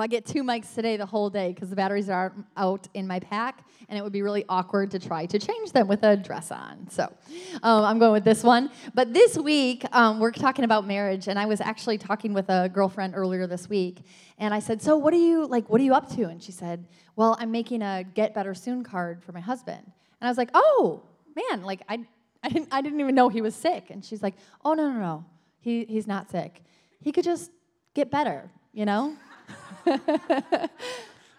I get two mics today the whole day because the batteries are out in my pack, and it would be really awkward to try to change them with a dress on. So um, I'm going with this one. But this week, um, we're talking about marriage, and I was actually talking with a girlfriend earlier this week, and I said, "So what are you like? What are you up to?" And she said, "Well, I'm making a Get Better Soon card for my husband." And I was like, "Oh man, like I." I didn't, I didn't even know he was sick. And she's like, oh, no, no, no. He, he's not sick. He could just get better, you know?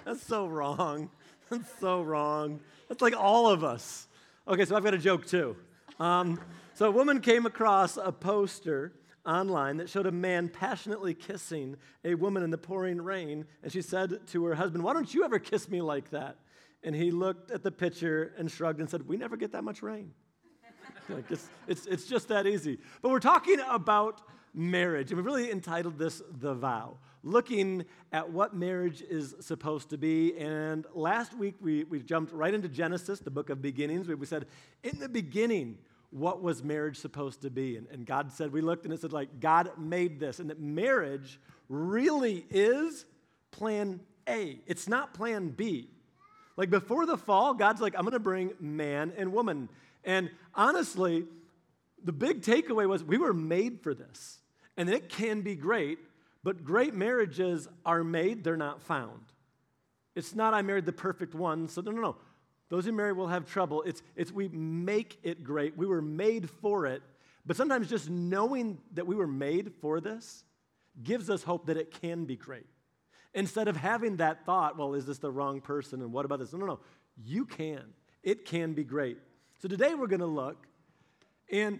That's so wrong. That's so wrong. That's like all of us. Okay, so I've got a joke too. Um, so a woman came across a poster online that showed a man passionately kissing a woman in the pouring rain, and she said to her husband, Why don't you ever kiss me like that? And he looked at the picture and shrugged and said, We never get that much rain. like it's, it's, it's just that easy. But we're talking about marriage, and we really entitled this The Vow, looking at what marriage is supposed to be. And last week we, we jumped right into Genesis, the book of beginnings. We, said, in the beginning, what was marriage supposed to be? And, and God said, we looked and it said, like, God made this, and that marriage really is plan A. It's not plan B. Like before the fall, God's like, I'm to bring man and woman. And honestly, the big takeaway was we were made for this. And it can be great, but great marriages are made, they're not found. It's not I married the perfect one, so no, no, no. Those who marry will have trouble. It's, it's we make it great. We were made for it. But sometimes just knowing that we were made for this gives us hope that it can be great. Instead of having that thought, well, is this the wrong person and what about this? No, no, no. You can. It can be great. So today we're going to look, and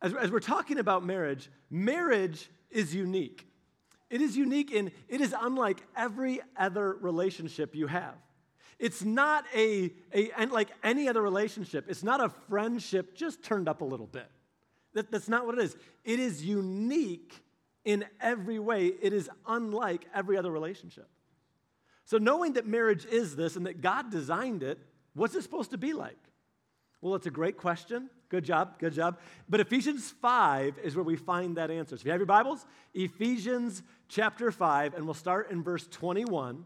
as, as we're talking about marriage, marriage is unique. It is unique and it is unlike every other relationship you have. It's not a, a like any other relationship. It's not a friendship just turned up a little bit. That, that's not what it is. It is unique in every way. It is unlike every other relationship. So knowing that marriage is this and that God designed it, what's it supposed to be like? Well, it's a great question. Good job, good job. But Ephesians 5 is where we find that answer. So if you have your Bibles, Ephesians chapter 5, and we'll start in verse 21.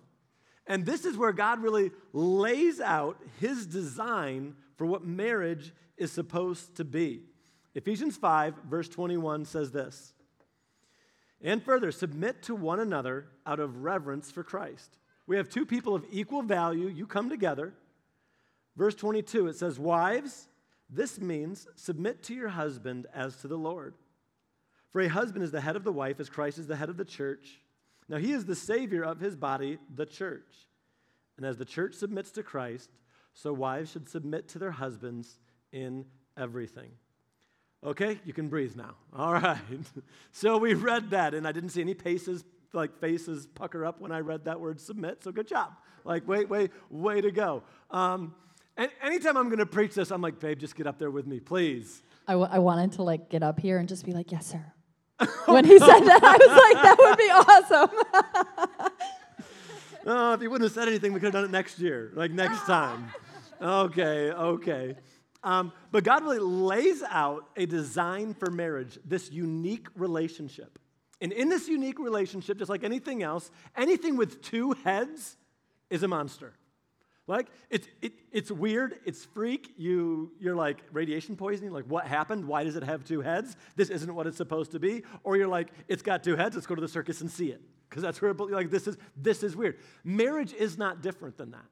And this is where God really lays out his design for what marriage is supposed to be. Ephesians 5, verse 21 says this And further, submit to one another out of reverence for Christ. We have two people of equal value. You come together. Verse 22, it says, Wives, this means submit to your husband as to the Lord. For a husband is the head of the wife, as Christ is the head of the church. Now he is the Savior of his body, the church. And as the church submits to Christ, so wives should submit to their husbands in everything. Okay, you can breathe now. All right. so we read that, and I didn't see any paces, like faces pucker up when I read that word submit. So good job. Like, wait, wait, way to go. Um, and anytime I'm going to preach this, I'm like, babe, just get up there with me, please. I, w- I wanted to like get up here and just be like, yes, sir. when he said that, I was like, that would be awesome. oh, if he wouldn't have said anything, we could have done it next year, like next time. Okay, okay. Um, but God really lays out a design for marriage, this unique relationship. And in this unique relationship, just like anything else, anything with two heads is a monster. Like, it's, it, it's weird, it's freak. You, you're like, radiation poisoning? Like, what happened? Why does it have two heads? This isn't what it's supposed to be. Or you're like, it's got two heads, let's go to the circus and see it. Because that's where, like, this is, this is weird. Marriage is not different than that.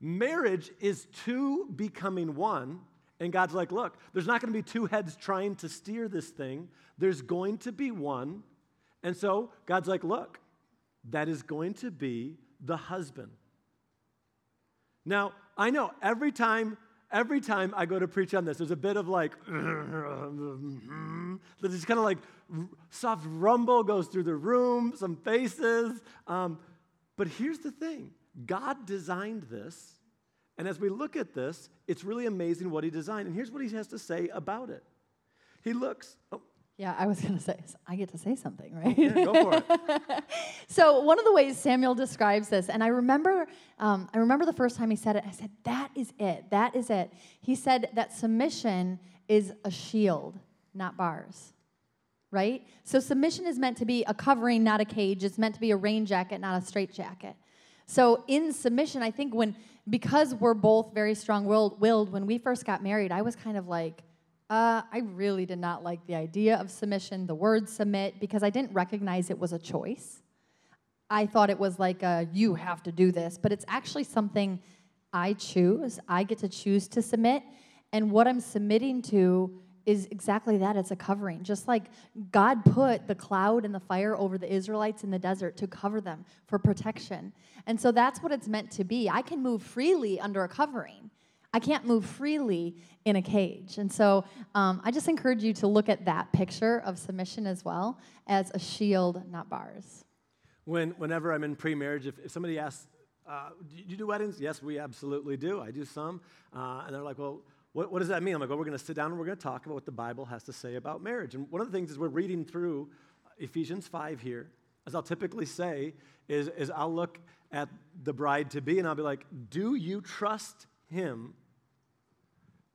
Marriage is two becoming one. And God's like, look, there's not going to be two heads trying to steer this thing. There's going to be one. And so God's like, look, that is going to be the husband. Now, I know every time every time I go to preach on this, there's a bit of like, there's kind of like soft rumble goes through the room, some faces. Um, but here's the thing God designed this. And as we look at this, it's really amazing what He designed. And here's what He has to say about it. He looks, oh, Yeah, I was going to say, I get to say something, right? Yeah, go for it. so one of the ways Samuel describes this, and I remember, um, I remember the first time he said it. I said, "That is it. That is it." He said that submission is a shield, not bars. Right? So submission is meant to be a covering, not a cage. It's meant to be a rain jacket, not a straight jacket. So in submission, I think when because we're both very strong-willed, when we first got married, I was kind of like uh, I really did not like the idea of submission, the word submit, because I didn't recognize it was a choice. I thought it was like a, you have to do this, but it's actually something I choose. I get to choose to submit. And what I'm submitting to is exactly that it's a covering. Just like God put the cloud and the fire over the Israelites in the desert to cover them for protection. And so that's what it's meant to be. I can move freely under a covering. I can't move freely in a cage. And so um, I just encourage you to look at that picture of submission as well as a shield, not bars. When, whenever I'm in pre marriage, if, if, somebody asks, uh, do you do weddings? Yes, we absolutely do. I do some. Uh, and they're like, well, what, what, does that mean? I'm like, well, we're going to sit down and we're going to talk about what the Bible has to say about marriage. And one of the things is we're reading through Ephesians 5 here, as I'll typically say, is, is I'll look at the bride to be and I'll be like, do you trust him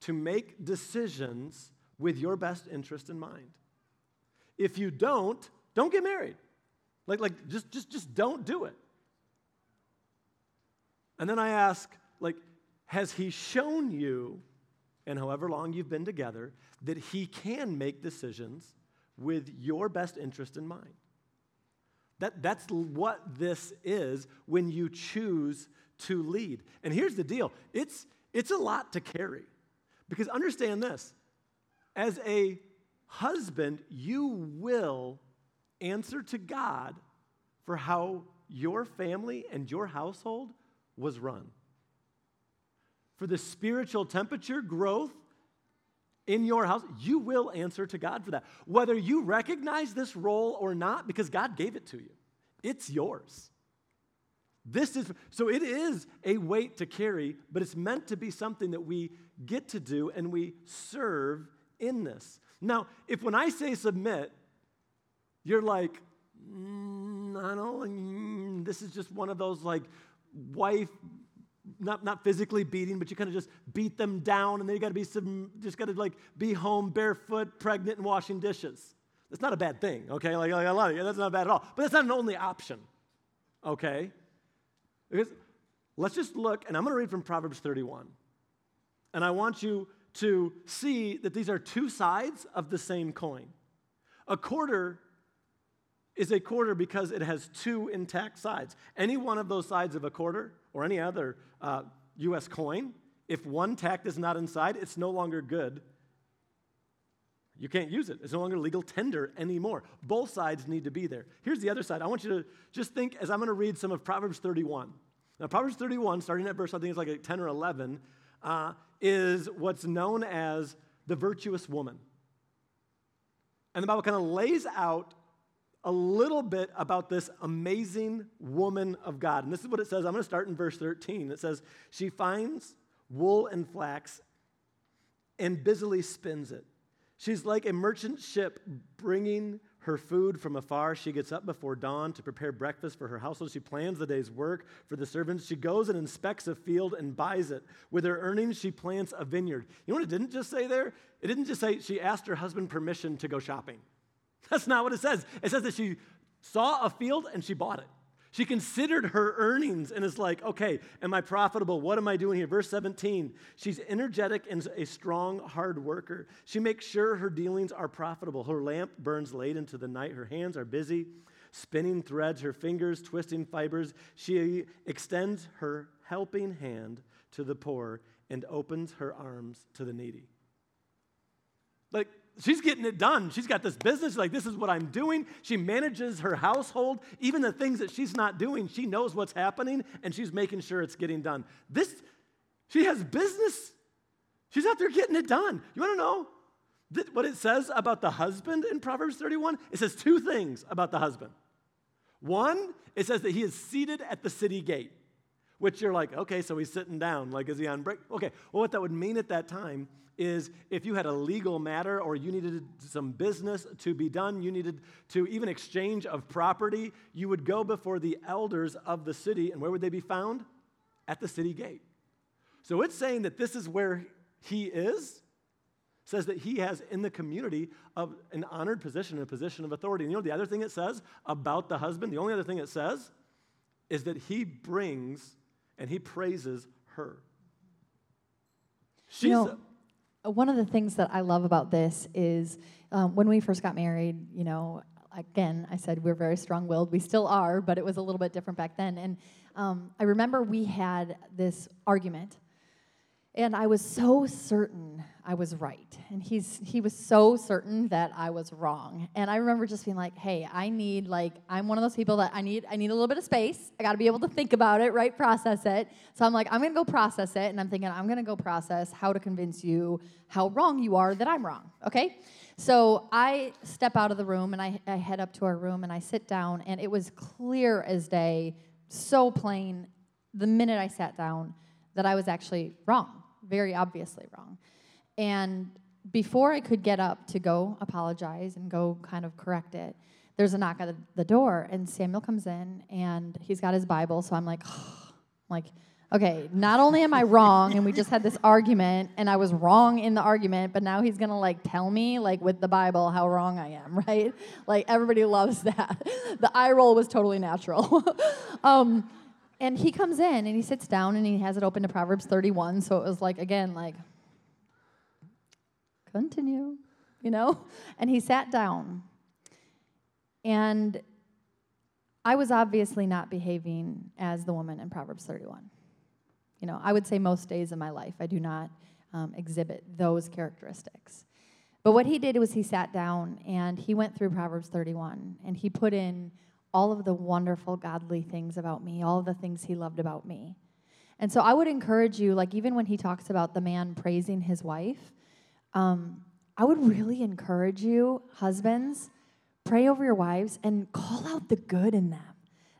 to make decisions with your best interest in mind. If you don't, don't get married. Like, like just, just, just don't do it. And then I ask, like, has he shown you, and however long you've been together, that he can make decisions with your best interest in mind? That, that's what this is when you choose to lead. And here's the deal it's, it's a lot to carry. Because understand this as a husband, you will answer to God for how your family and your household was run. For the spiritual temperature growth in your house, you will answer to God for that. Whether you recognize this role or not, because God gave it to you, it's yours. This is so it is a weight to carry, but it's meant to be something that we get to do and we serve in this. Now, if when I say submit, you're like, mm, I don't, mm, this is just one of those like wife, not, not physically beating, but you kind of just beat them down and then you got to be some, just got to like be home barefoot, pregnant, and washing dishes. That's not a bad thing, okay? Like, like I love you. That's not bad at all. But that's not an only option, okay? Because let's just look, and I'm going to read from Proverbs 31. And I want you to see that these are two sides of the same coin. A quarter is a quarter because it has two intact sides. Any one of those sides of a quarter or any other uh, US coin, if one tack is not inside, it's no longer good. You can't use it. It's no longer legal tender anymore. Both sides need to be there. Here's the other side. I want you to just think as I'm going to read some of Proverbs 31. Now, Proverbs 31, starting at verse, I think it's like 10 or 11, uh, is what's known as the virtuous woman. And the Bible kind of lays out a little bit about this amazing woman of God. And this is what it says. I'm going to start in verse 13. It says, She finds wool and flax and busily spins it. She's like a merchant ship bringing her food from afar. She gets up before dawn to prepare breakfast for her household. She plans the day's work for the servants. She goes and inspects a field and buys it. With her earnings, she plants a vineyard. You know what it didn't just say there? It didn't just say she asked her husband permission to go shopping. That's not what it says. It says that she saw a field and she bought it. She considered her earnings and is like, okay, am I profitable? What am I doing here? Verse 17, she's energetic and a strong, hard worker. She makes sure her dealings are profitable. Her lamp burns late into the night. Her hands are busy spinning threads, her fingers twisting fibers. She extends her helping hand to the poor and opens her arms to the needy. Like, she's getting it done. She's got this business, like, this is what I'm doing. She manages her household. Even the things that she's not doing, she knows what's happening and she's making sure it's getting done. This, she has business. She's out there getting it done. You want to know what it says about the husband in Proverbs 31? It says two things about the husband. One, it says that he is seated at the city gate. Which you're like, okay, so he's sitting down. Like, is he on break? Okay, well, what that would mean at that time is if you had a legal matter or you needed some business to be done, you needed to even exchange of property, you would go before the elders of the city, and where would they be found? At the city gate. So it's saying that this is where he is, says that he has in the community of an honored position, a position of authority. And you know the other thing it says about the husband? The only other thing it says is that he brings and he praises her. She's you know, a, one of the things that I love about this is um, when we first got married, you know, again, I said we're very strong willed. We still are, but it was a little bit different back then. And um, I remember we had this argument and I was so certain I was right. And he's, he was so certain that I was wrong. And I remember just being like, hey, I need, like, I'm one of those people that I need, I need a little bit of space. I got to be able to think about it, right? Process it. So I'm like, I'm to go process it. And I'm thinking, I'm to go process how to convince you how wrong you are that I'm wrong, okay? So I step out of the room and I, I head up to our room and I sit down. And it was clear as day, so plain, the minute I sat down, that I was actually wrong very obviously wrong. And before I could get up to go apologize and go kind of correct it, there's a knock at the door, and Samuel comes in, and he's got his Bible. So I'm like, oh, like, okay, not only am I wrong, and we just had this argument, and I was wrong in the argument, but now he's gonna like tell me, like with the Bible, how wrong I am, right? Like everybody loves that. The eye roll was totally natural. um, and he comes in and he sits down and he has it open to Proverbs 31. So it was like, again, like, continue, you know? And he sat down. And I was obviously not behaving as the woman in Proverbs 31. You know, I would say most days of my life, I do not um, exhibit those characteristics. But what he did was he sat down and he went through Proverbs 31 and he put in all of the wonderful godly things about me, all the things he loved about me. And so I would encourage you, like even when he talks about the man praising his wife, um, I would really encourage you, husbands, pray over your wives and call out the good in them.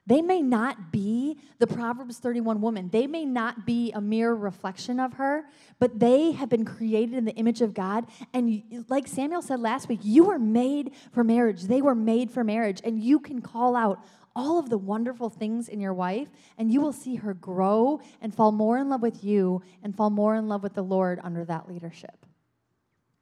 They may not be the Proverbs 31 woman. They may not be a mere reflection of her, but they have been created in the image of God. And like Samuel said last week, you were made for marriage. They were made for marriage. And you can call out all of the wonderful things in your wife, and you will see her grow and fall more in love with you and fall more in love with the Lord under that leadership.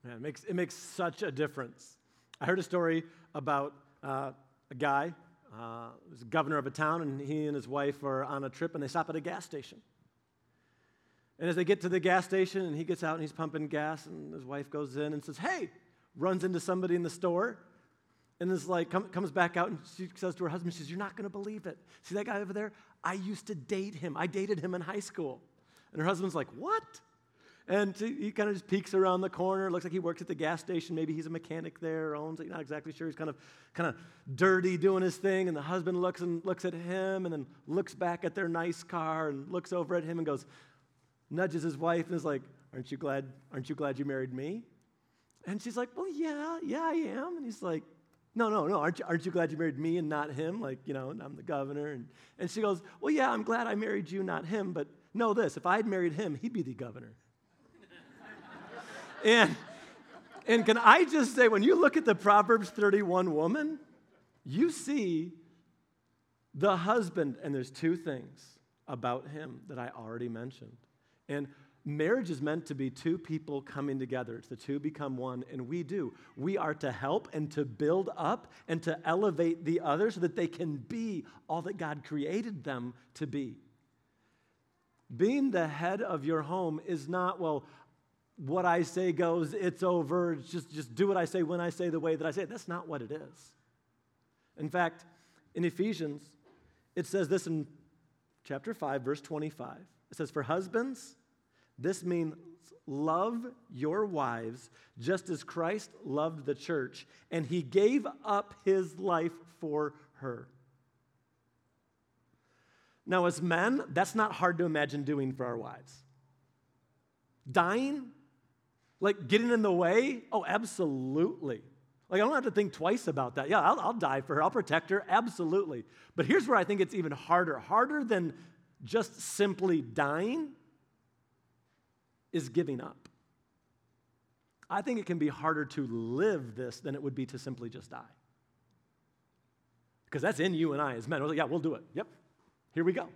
Man, it makes, it makes such a difference. I heard a story about uh, a guy uh, was governor of a town, and he and his wife are on a trip, and they stop at a gas station. And as they get to the gas station, and he gets out and he's pumping gas, and his wife goes in and says, Hey, runs into somebody in the store, and is like, come, comes back out, and she says to her husband, She says, You're not going to believe it. See that guy over there? I used to date him. I dated him in high school. And her husband's like, What? And he kind of just peeks around the corner. Looks like he works at the gas station. Maybe he's a mechanic there, owns it. Not exactly sure. He's kind of, kind of dirty doing his thing. And the husband looks and looks at him and then looks back at their nice car and looks over at him and goes, nudges his wife and is like, "Aren't you glad? Aren't you glad you married me?" And she's like, "Well, yeah, yeah, I am." And he's like, "No, no, no. Aren't you, aren't you glad you married me and not him? Like, you know, I'm the governor." And, and she goes, "Well, yeah, I'm glad I married you, not him. But know this: if I had married him, he'd be the governor." And, and can I just say, when you look at the Proverbs 31 woman, you see the husband, and there's two things about him that I already mentioned. And marriage is meant to be two people coming together. It's the two become one, and we do. We are to help and to build up and to elevate the other so that they can be all that God created them to be. Being the head of your home is not, well, what I say goes, it's over, just, just do what I say when I say the way that I say it. That's not what it is. In fact, in Ephesians, it says this in chapter 5, verse 25. It says, For husbands, this means love your wives just as Christ loved the church, and he gave up his life for her. Now, as men, that's not hard to imagine doing for our wives. Dying like getting in the way? Oh, absolutely. Like, I don't have to think twice about that. Yeah, I'll, I'll die for her. I'll protect her. Absolutely. But here's where I think it's even harder harder than just simply dying is giving up. I think it can be harder to live this than it would be to simply just die. Because that's in you and I as men. We're like, yeah, we'll do it. Yep, here we go.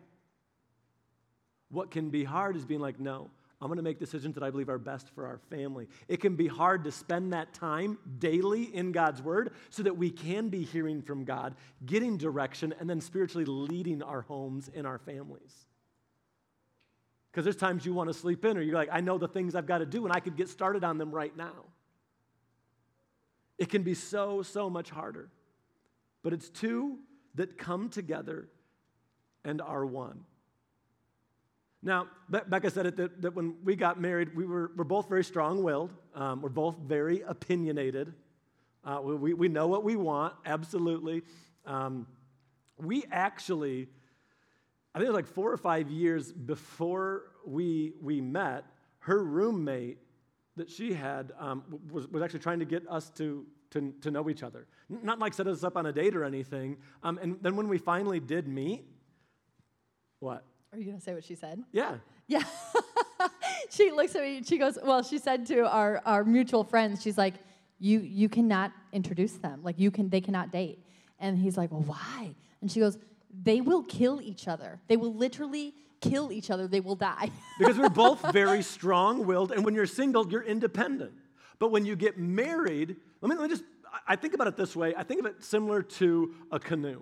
What can be hard is being like, no, I'm going to make decisions that I believe are best for our family. It can be hard to spend that time daily in God's Word so that we can be hearing from God, getting direction, and then spiritually leading our homes and our families. Because there's times you want to sleep in, or you're like, I know the things I've got to do, and I could get started on them right now. It can be so, so much harder. But it's two that come together and are one. Now, Becca said it that, that when we got married, we were, we're both very strong willed. Um, we're both very opinionated. Uh, we, we know what we want, absolutely. Um, we actually, I think it was like four or five years before we, we met, her roommate that she had um, was, was actually trying to get us to, to, to know each other. Not like set us up on a date or anything. Um, and then when we finally did meet, what? Are you going to say what she said? Yeah. Yeah. she looks at me and she goes, Well, she said to our, our mutual friends, she's like, you, you cannot introduce them. Like, you can, they cannot date. And he's like, Well, why? And she goes, They will kill each other. They will literally kill each other. They will die. because we're both very strong willed. And when you're single, you're independent. But when you get married, let me, let me just, I think about it this way I think of it similar to a canoe.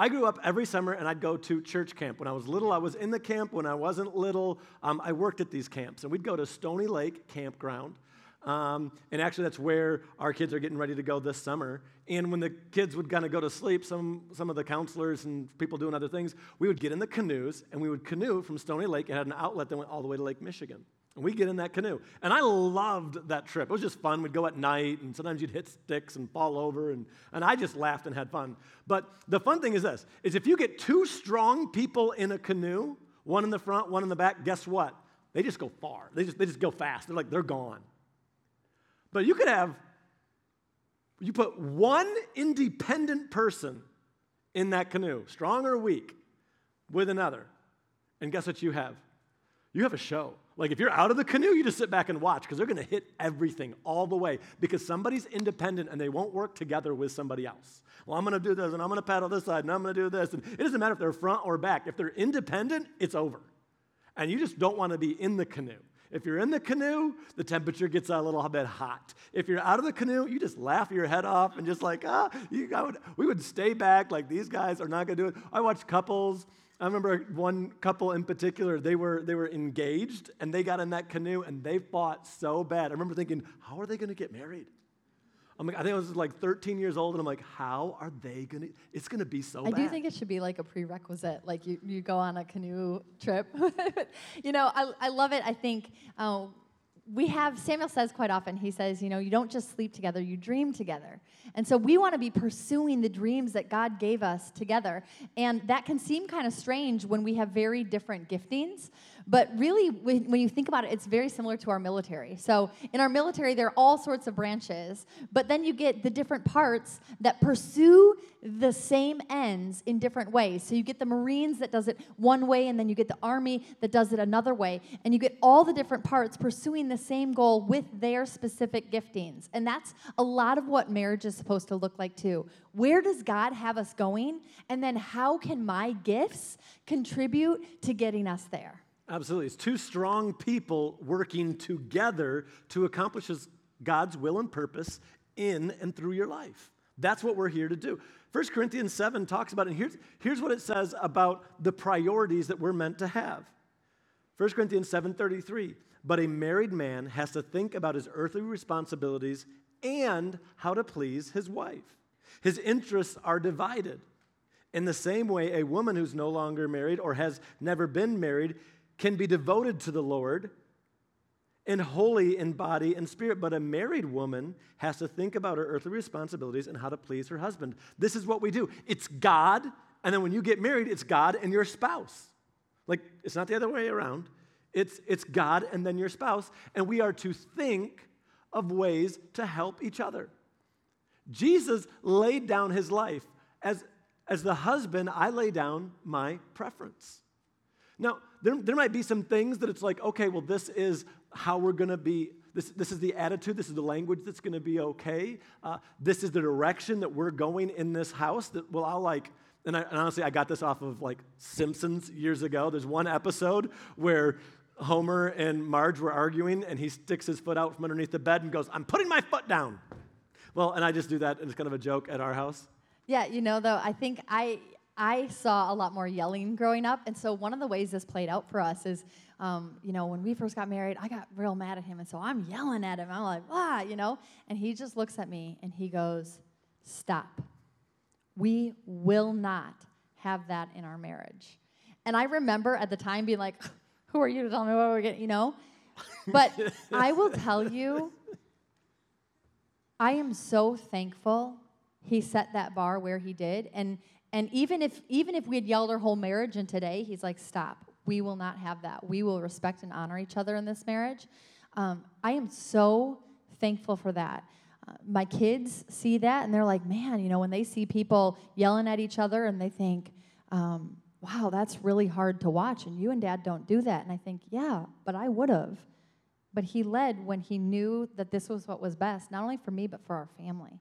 I grew up every summer and I'd go to church camp. When I was little, I was in the camp. When I wasn't little, um, I worked at these camps. And we'd go to Stony Lake Campground. Um, and actually, that's where our kids are getting ready to go this summer. And when the kids would kind of go to sleep, some, some of the counselors and people doing other things, we would get in the canoes and we would canoe from Stony Lake. It had an outlet that went all the way to Lake Michigan. And we get in that canoe. And I loved that trip. It was just fun. We'd go at night, and sometimes you'd hit sticks and fall over, and, and I just laughed and had fun. But the fun thing is this, is if you get two strong people in a canoe, one in the front, one in the back, guess what? They just go far. They just, they just go fast. They're like, they're gone. But you could have, you put one independent person in that canoe, strong or weak, with another. And guess what you have? You have a show. Like if you're out of the canoe, you just sit back and watch because they're going to hit everything all the way because somebody's independent and they won't work together with somebody else. Well, I'm going to do this and I'm going to paddle this side and I'm going to do this. And it doesn't matter if they're front or back. If they're independent, it's over. And you just don't want to be in the canoe. If you're in the canoe, the temperature gets a little bit hot. If you're out of the canoe, you just laugh your head off and just like, ah, you, would, we would stay back like these guys are not going to do it. I watch couples I remember one couple in particular, they were, they were engaged and they got in that canoe and they fought so bad. I remember thinking, how are they going to get married? I'm like, I think I was like 13 years old and I'm like, how are they going to, it's going to be so I bad. do think it should be like a prerequisite, like you, you go on a canoe trip. you know, I, I love it. I think uh, we have, Samuel says quite often, he says, you know, you don't just sleep together, you dream together. And so we want to be pursuing the dreams that God gave us together. And that can seem kind of strange when we have very different giftings. But really, when you think about it, it's very similar to our military. So in our military, there are all sorts of branches, but then you get the different parts that pursue the same ends in different ways. So you get the Marines that does it one way, and then you get the Army that does it another way. And you get all the different parts pursuing the same goal with their specific giftings. And that's a lot of what marriage is supposed to look like, too. Where does God have us going? And then how can my gifts contribute to getting us there? Absolutely. It's two strong people working together to accomplish God's will and purpose in and through your life. That's what we're here to do. 1 Corinthians 7 talks about. And here's, here's what it says about the priorities that we're meant to have. 1 Corinthians 7:33. But a married man has to think about his earthly responsibilities and how to please his wife. His interests are divided. In the same way, a woman who's no longer married or has never been married can be devoted to the Lord and holy in body and spirit, but a married woman has to think about her earthly responsibilities and how to please her husband. This is what we do. It's God, and then when you get married, it's God and your spouse. Like, it's not the other way around. It's, it's God and then your spouse, and we are to think of ways to help each other. Jesus laid down his life. As, as the husband, I lay down my preference. Now, there, there might be some things that it's like, okay, well, this is how we're going to be, this, this is the attitude, this is the language that's going to be okay. Uh, this is the direction that we're going in this house that, well, I'll like, and, I, and honestly, I got this off of like Simpsons years ago. There's one episode where Homer and Marge were arguing, and he sticks his foot out from underneath the bed and goes, I'm putting my foot down. Well, and I just do that, and it's kind of a joke at our house. Yeah, you know, though, I think I I saw a lot more yelling growing up, and so one of the ways this played out for us is, um, you know, when we first got married, I got real mad at him, and so I'm yelling at him. I'm like, ah, you know, and he just looks at me and he goes, "Stop. We will not have that in our marriage." And I remember at the time being like, "Who are you to tell me what we're getting?" You know, but I will tell you, I am so thankful he set that bar where he did, and and even if even if we had yelled our whole marriage and today he's like, stop. We will not have that. We will respect and honor each other in this marriage. Um, I am so thankful for that. Uh, my kids see that and they're like, man, you know, when they see people yelling at each other and they think, um, wow, that's really hard to watch. And you and dad don't do that. And I think, yeah, but I would have. But he led when he knew that this was what was best, not only for me, but for our family.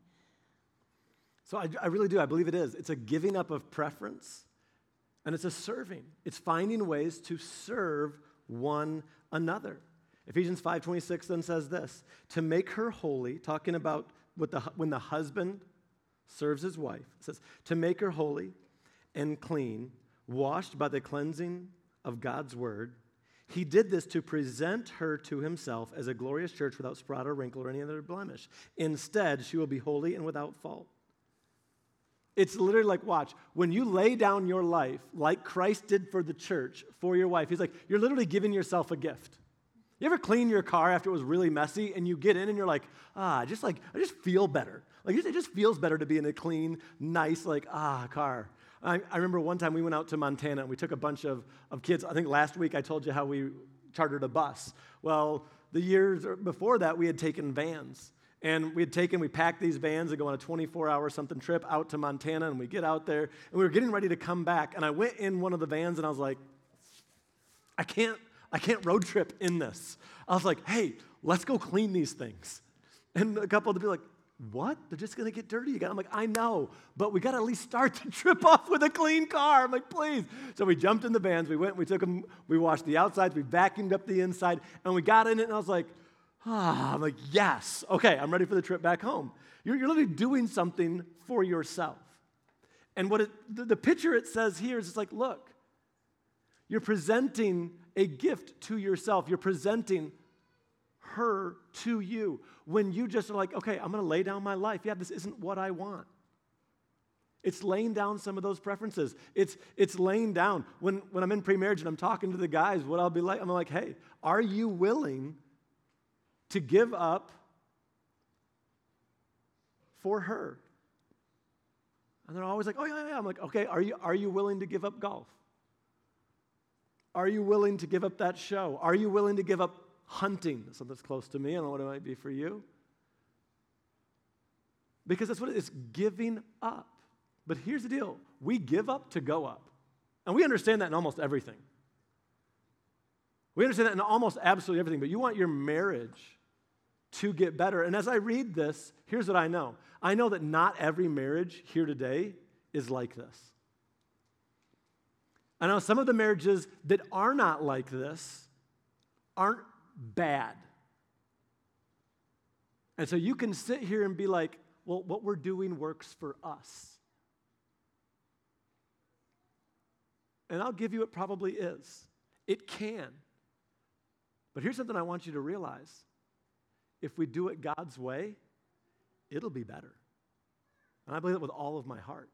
So I, I really do. I believe it is. It's a giving up of preference and it's a serving. It's finding ways to serve one another. Ephesians 5:26 then says this, to make her holy, talking about the, when the husband serves his wife. It says, to make her holy and clean, washed by the cleansing of God's word. He did this to present her to himself as a glorious church without spot or wrinkle or any other blemish. Instead, she will be holy and without fault. It's literally like, watch, when you lay down your life like Christ did for the church, for your wife, he's like, you're literally giving yourself a gift. You ever clean your car after it was really messy and you get in and you're like, ah, just like, I just feel better. Like, it just feels better to be in a clean, nice, like, ah, car. I, I remember one time we went out to Montana and we took a bunch of, of kids. I think last week I told you how we chartered a bus. Well, the years before that, we had taken vans. And we had taken, we packed these vans and go on a 24 hour something trip out to Montana. And we get out there and we were getting ready to come back. And I went in one of the vans and I was like, I can't, I can't road trip in this. I was like, hey, let's go clean these things. And a couple of them be like, what? They're just gonna get dirty again. I'm like, I know, but we gotta at least start the trip off with a clean car. I'm like, please. So we jumped in the vans, we went, we took them, we washed the outsides, we vacuumed up the inside, and we got in it, and I was like, Ah, I'm like, yes. Okay, I'm ready for the trip back home. You're, you're literally doing something for yourself. And what it, the, the picture it says here is it's like, look, you're presenting a gift to yourself. You're presenting her to you when you just are like, okay, I'm going to lay down my life. Yeah, this isn't what I want. It's laying down some of those preferences. It's, it's laying down. When, when I'm in pre-marriage and I'm talking to the guys, what I'll be like, I'm like, hey, are you willing to give up for her. And they're always like, oh, yeah, yeah. I'm like, okay, are you, are you willing to give up golf? Are you willing to give up that show? Are you willing to give up hunting? Something's close to me. I don't know what it might be for you. Because that's what it is giving up. But here's the deal we give up to go up. And we understand that in almost everything. We understand that in almost absolutely everything, but you want your marriage to get better. And as I read this, here's what I know I know that not every marriage here today is like this. I know some of the marriages that are not like this aren't bad. And so you can sit here and be like, well, what we're doing works for us. And I'll give you it probably is. It can. But here's something I want you to realize if we do it God's way, it'll be better. And I believe that with all of my heart.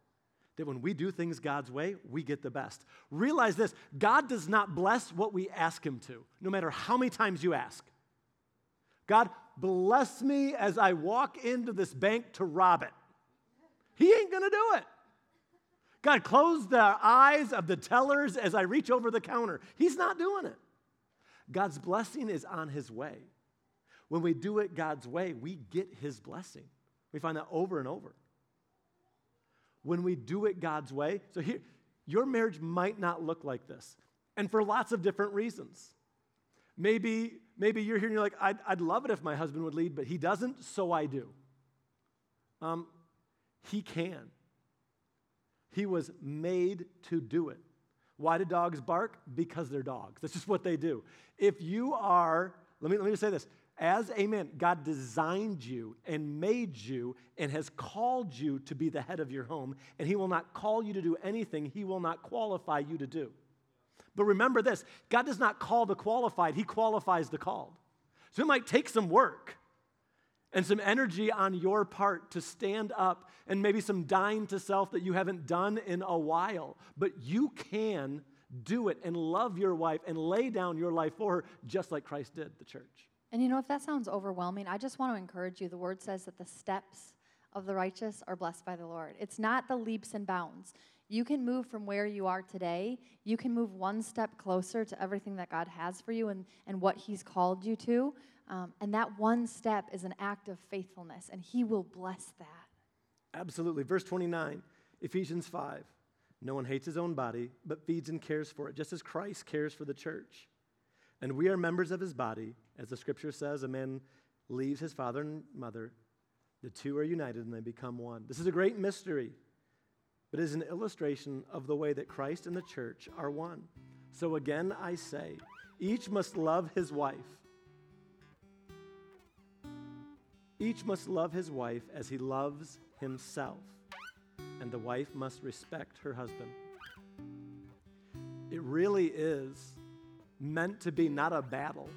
That when we do things God's way, we get the best. Realize this God does not bless what we ask Him to, no matter how many times you ask. God, bless me as I walk into this bank to rob it. He ain't gonna do it. God, close the eyes of the tellers as I reach over the counter. He's not doing it. God's blessing is on His way. When we do it God's way, we get His blessing. We find that over and over. When we do it God's way, so here, your marriage might not look like this. and for lots of different reasons. Maybe, maybe you're here and you're like, I'd, I'd love it if my husband would lead, but he doesn't, so I do. Um, he can. He was made to do it. Why do dogs bark? Because they're dogs. That's just what they do. If you are, let me, let me just say this as a man, God designed you and made you and has called you to be the head of your home, and He will not call you to do anything He will not qualify you to do. But remember this God does not call the qualified, He qualifies the called. So it might take some work and some energy on your part to stand up and maybe some dying to self that you haven't done in a while. But you can do it and love your wife and lay down your life for her just like Christ did the church. And you know, if that sounds overwhelming, I just want to encourage you. The word says that the steps of the righteous are blessed by the Lord. It's not the leaps and bounds. You can move from where you are today, you can move one step closer to everything that God has for you and, and what He's called you to. Um, and that one step is an act of faithfulness, and He will bless that. Absolutely. Verse 29, Ephesians 5. No one hates his own body, but feeds and cares for it, just as Christ cares for the church. And we are members of his body. As the scripture says, a man leaves his father and mother, the two are united and they become one. This is a great mystery, but it is an illustration of the way that Christ and the church are one. So again, I say, each must love his wife. Each must love his wife as he loves himself, and the wife must respect her husband. It really is meant to be not a battle,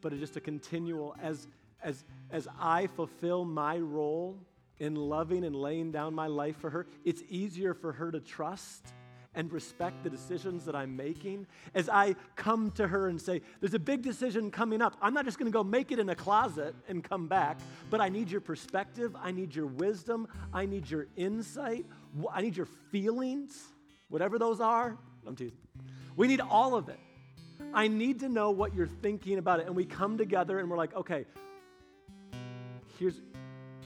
but it's just a continual, as, as, as I fulfill my role in loving and laying down my life for her, it's easier for her to trust and respect the decisions that I'm making. As I come to her and say, There's a big decision coming up. I'm not just going to go make it in a closet and come back, but I need your perspective. I need your wisdom. I need your insight. I need your feelings, whatever those are. I'm teasing. We need all of it. I need to know what you're thinking about it. And we come together and we're like, okay, here's,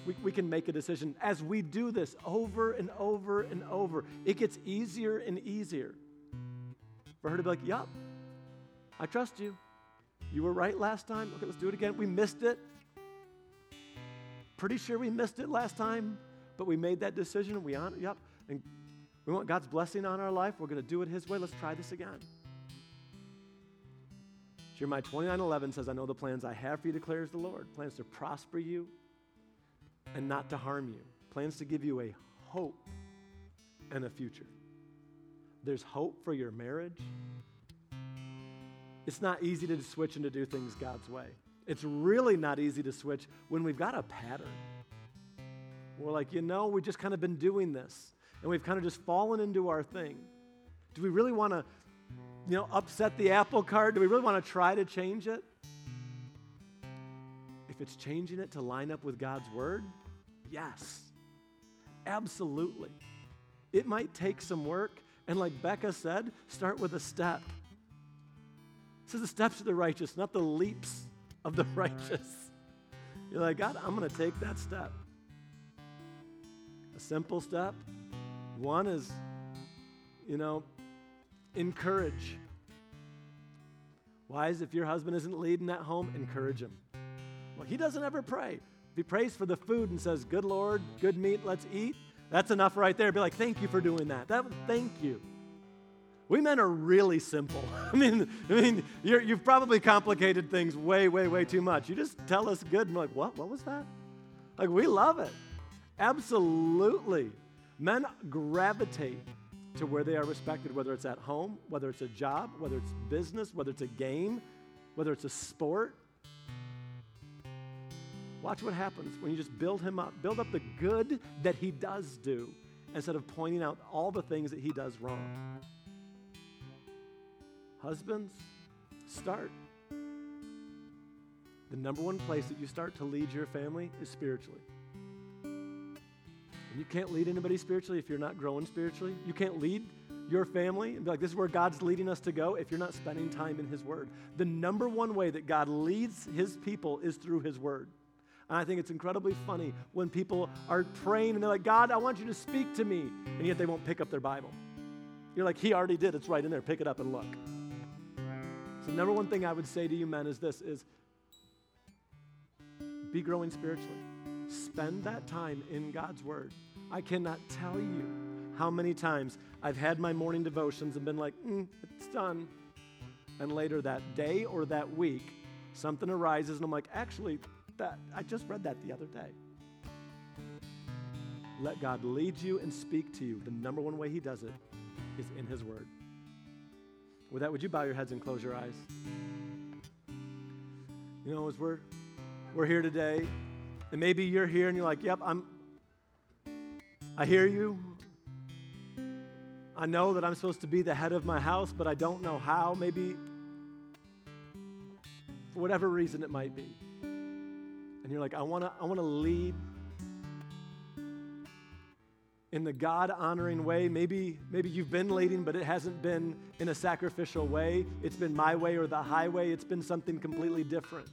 we, we can make a decision. As we do this over and over and over, it gets easier and easier for her to be like, yep, I trust you. You were right last time. Okay, let's do it again. We missed it. Pretty sure we missed it last time, but we made that decision. We on yep. And we want God's blessing on our life. We're going to do it His way. Let's try this again. Jeremiah 29 11 says, I know the plans I have for you, declares the Lord. Plans to prosper you and not to harm you. Plans to give you a hope and a future. There's hope for your marriage. It's not easy to switch and to do things God's way. It's really not easy to switch when we've got a pattern. We're like, you know, we've just kind of been doing this and we've kind of just fallen into our thing. Do we really want to, you know, upset the apple cart? Do we really want to try to change it? If it's changing it to line up with God's word, yes, absolutely. It might take some work, and like Becca said, start with a step. Is the steps of the righteous, not the leaps of the righteous. You're like, God, I'm going to take that step. A simple step, one is, you know, encourage. Is if your husband isn't leading that home, encourage him. Well, he doesn't ever pray. If he prays for the food and says, Good Lord, good meat, let's eat, that's enough right there. Be like, thank you for doing that. That thank you. We men are really simple. I mean, I mean, you have probably complicated things way, way, way too much. You just tell us good, and we're like, what? What was that? Like, we love it. Absolutely. Men gravitate to where they are respected, whether it's at home, whether it's a job, whether it's business, whether it's a game, whether it's a sport. Watch what happens when you just build him up. Build up the good that he does do instead of pointing out all the things that he does wrong. Husbands, start. The number one place that you start to lead your family is spiritually. You can't lead anybody spiritually if you're not growing spiritually. You can't lead your family and be like, this is where God's leading us to go if you're not spending time in His Word. The number one way that God leads His people is through His Word. And I think it's incredibly funny when people are praying and they're like, God, I want you to speak to me, and yet they won't pick up their Bible. You're like, He already did. It's right in there. Pick it up and look. So, number one thing I would say to you men is this is be growing spiritually. Spend that time in God's Word. I cannot tell you how many times I've had my morning devotions and been like, mm, it's done. And later that day or that week, something arises and I'm like, actually, that I just read that the other day. Let God lead you and speak to you. The number one way He does it is in His Word. With that, would you bow your heads and close your eyes? You know, as we're we're here today, and maybe you're here and you're like, "Yep, I'm. I hear you. I know that I'm supposed to be the head of my house, but I don't know how. Maybe for whatever reason it might be. And you're like, I want to I want to lead in the God honoring way. Maybe, maybe you've been leading, but it hasn't been in a sacrificial way. It's been my way or the highway. It's been something completely different.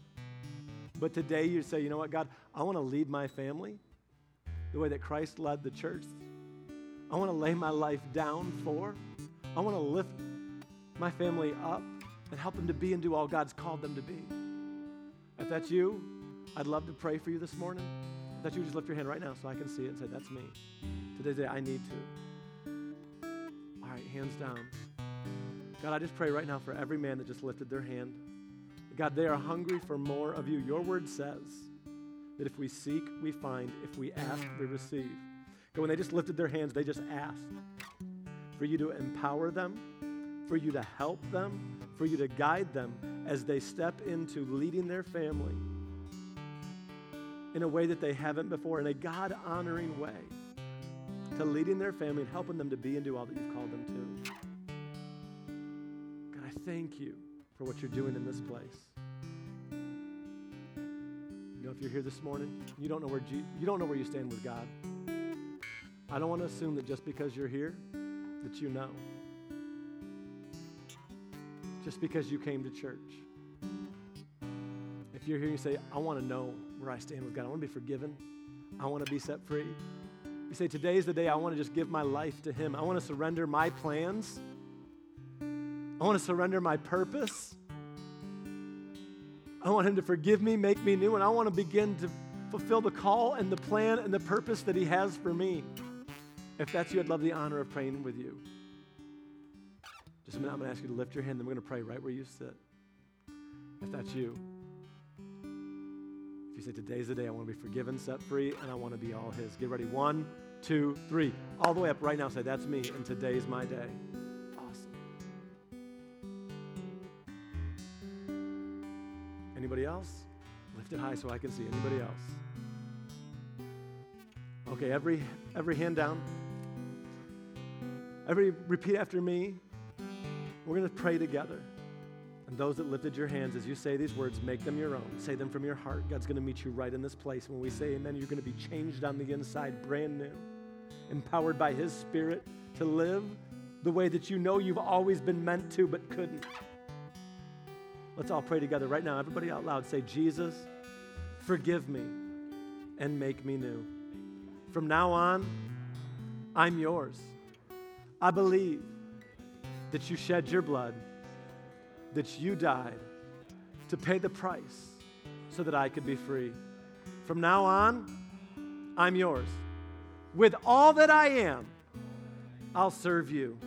But today you say, you know what, God, I want to lead my family the way that Christ led the church. I want to lay my life down for. I want to lift my family up and help them to be and do all God's called them to be. If that's you, I'd love to pray for you this morning. If that's you, just lift your hand right now so I can see it and say, That's me. Today's the day I need to. All right, hands down. God, I just pray right now for every man that just lifted their hand. God, they are hungry for more of you. Your word says that if we seek, we find. If we ask, we receive. God, when they just lifted their hands, they just asked for you to empower them, for you to help them, for you to guide them as they step into leading their family in a way that they haven't before, in a God honoring way, to leading their family and helping them to be and do all that you've called them to. God, I thank you for what you're doing in this place. If you're here this morning, you don't know where G- you don't know where you stand with God. I don't want to assume that just because you're here, that you know. Just because you came to church. If you're here and you say, I want to know where I stand with God, I want to be forgiven, I want to be set free. You say, Today is the day I want to just give my life to Him. I want to surrender my plans I want to surrender my purpose. I want Him to forgive me, make me new, and I want to begin to fulfill the call and the plan and the purpose that He has for me. If that's you, I'd love the honor of praying with you. Just a minute, I'm going to ask you to lift your hand, and we're going to pray right where you sit. If that's you. If you say, Today's the day I want to be forgiven, set free, and I want to be all His. Get ready. One, two, three. All the way up right now. Say, That's me, and today's my day. Anybody else? Lift it high so I can see. Anybody else? Okay, every every hand down. Every repeat after me. We're going to pray together. And those that lifted your hands, as you say these words, make them your own. Say them from your heart. God's going to meet you right in this place. When we say amen, you're going to be changed on the inside, brand new, empowered by His Spirit to live the way that you know you've always been meant to but couldn't. Let's all pray together right now. Everybody out loud say, Jesus, forgive me and make me new. From now on, I'm yours. I believe that you shed your blood, that you died to pay the price so that I could be free. From now on, I'm yours. With all that I am, I'll serve you.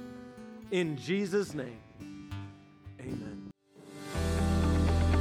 In Jesus' name,